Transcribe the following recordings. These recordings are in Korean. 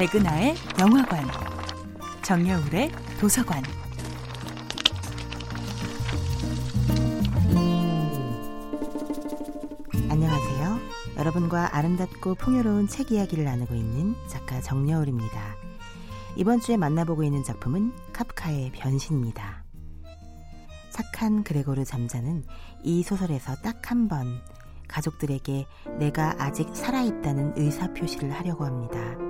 백은하의 영화관, 정여울의 도서관. 안녕하세요. 여러분과 아름답고 풍요로운 책 이야기를 나누고 있는 작가 정여울입니다. 이번 주에 만나보고 있는 작품은 카프카의 변신입니다. 착한 그레고르 잠자는 이 소설에서 딱 한 번 가족들에게 내가 아직 살아있다는 의사 표시를 하려고 합니다.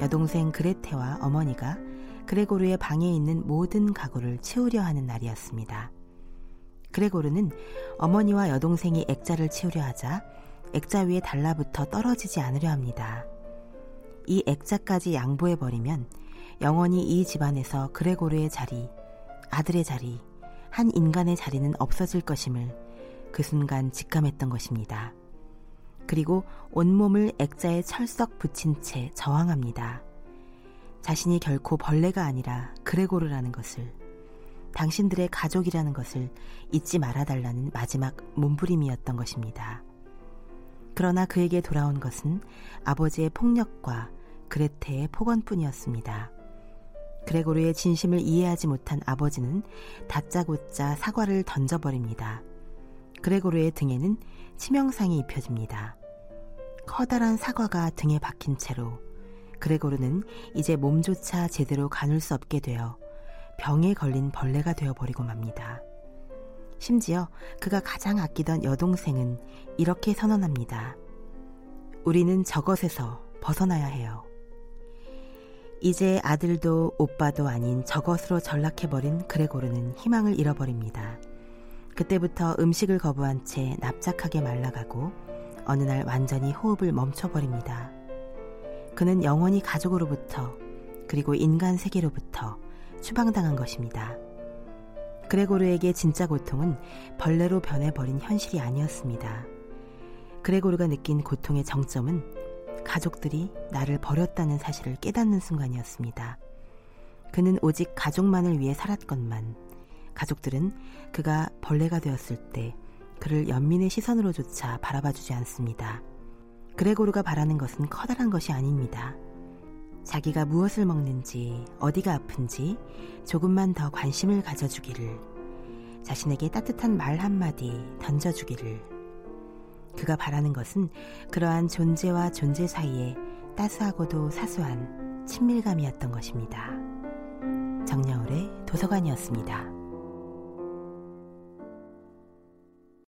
여동생 그레테와 어머니가 그레고르의 방에 있는 모든 가구를 치우려 하는 날이었습니다. 그레고르는 어머니와 여동생이 액자를 치우려 하자 액자 위에 달라붙어 떨어지지 않으려 합니다. 이 액자까지 양보해버리면 영원히 이 집안에서 그레고르의 자리, 아들의 자리, 한 인간의 자리는 없어질 것임을 그 순간 직감했던 것입니다. 그리고 온몸을 액자에 철썩 붙인 채 저항합니다. 자신이 결코 벌레가 아니라 그레고르라는 것을, 당신들의 가족이라는 것을 잊지 말아달라는 마지막 몸부림이었던 것입니다. 그러나 그에게 돌아온 것은 아버지의 폭력과 그레테의 폭언뿐이었습니다. 그레고르의 진심을 이해하지 못한 아버지는 다짜고짜 사과를 던져버립니다. 그레고르의 등에는 치명상이 입혀집니다. 커다란 사과가 등에 박힌 채로 그레고르는 이제 몸조차 제대로 가눌 수 없게 되어 병에 걸린 벌레가 되어버리고 맙니다. 심지어 그가 가장 아끼던 여동생은 이렇게 선언합니다. 우리는 저것에서 벗어나야 해요. 이제 아들도 오빠도 아닌 저것으로 전락해버린 그레고르는 희망을 잃어버립니다. 그때부터 음식을 거부한 채 납작하게 말라가고 어느 날 완전히 호흡을 멈춰버립니다. 그는 영원히 가족으로부터 그리고 인간 세계로부터 추방당한 것입니다. 그레고르에게 진짜 고통은 벌레로 변해버린 현실이 아니었습니다. 그레고르가 느낀 고통의 정점은 가족들이 나를 버렸다는 사실을 깨닫는 순간이었습니다. 그는 오직 가족만을 위해 살았건만 가족들은 그가 벌레가 되었을 때 그를 연민의 시선으로조차 바라봐주지 않습니다. 그레고르가 바라는 것은 커다란 것이 아닙니다. 자기가 무엇을 먹는지, 어디가 아픈지 조금만 더 관심을 가져주기를, 자신에게 따뜻한 말 한마디 던져주기를. 그가 바라는 것은 그러한 존재와 존재 사이에 따스하고도 사소한 친밀감이었던 것입니다. 정여울의 도서관이었습니다.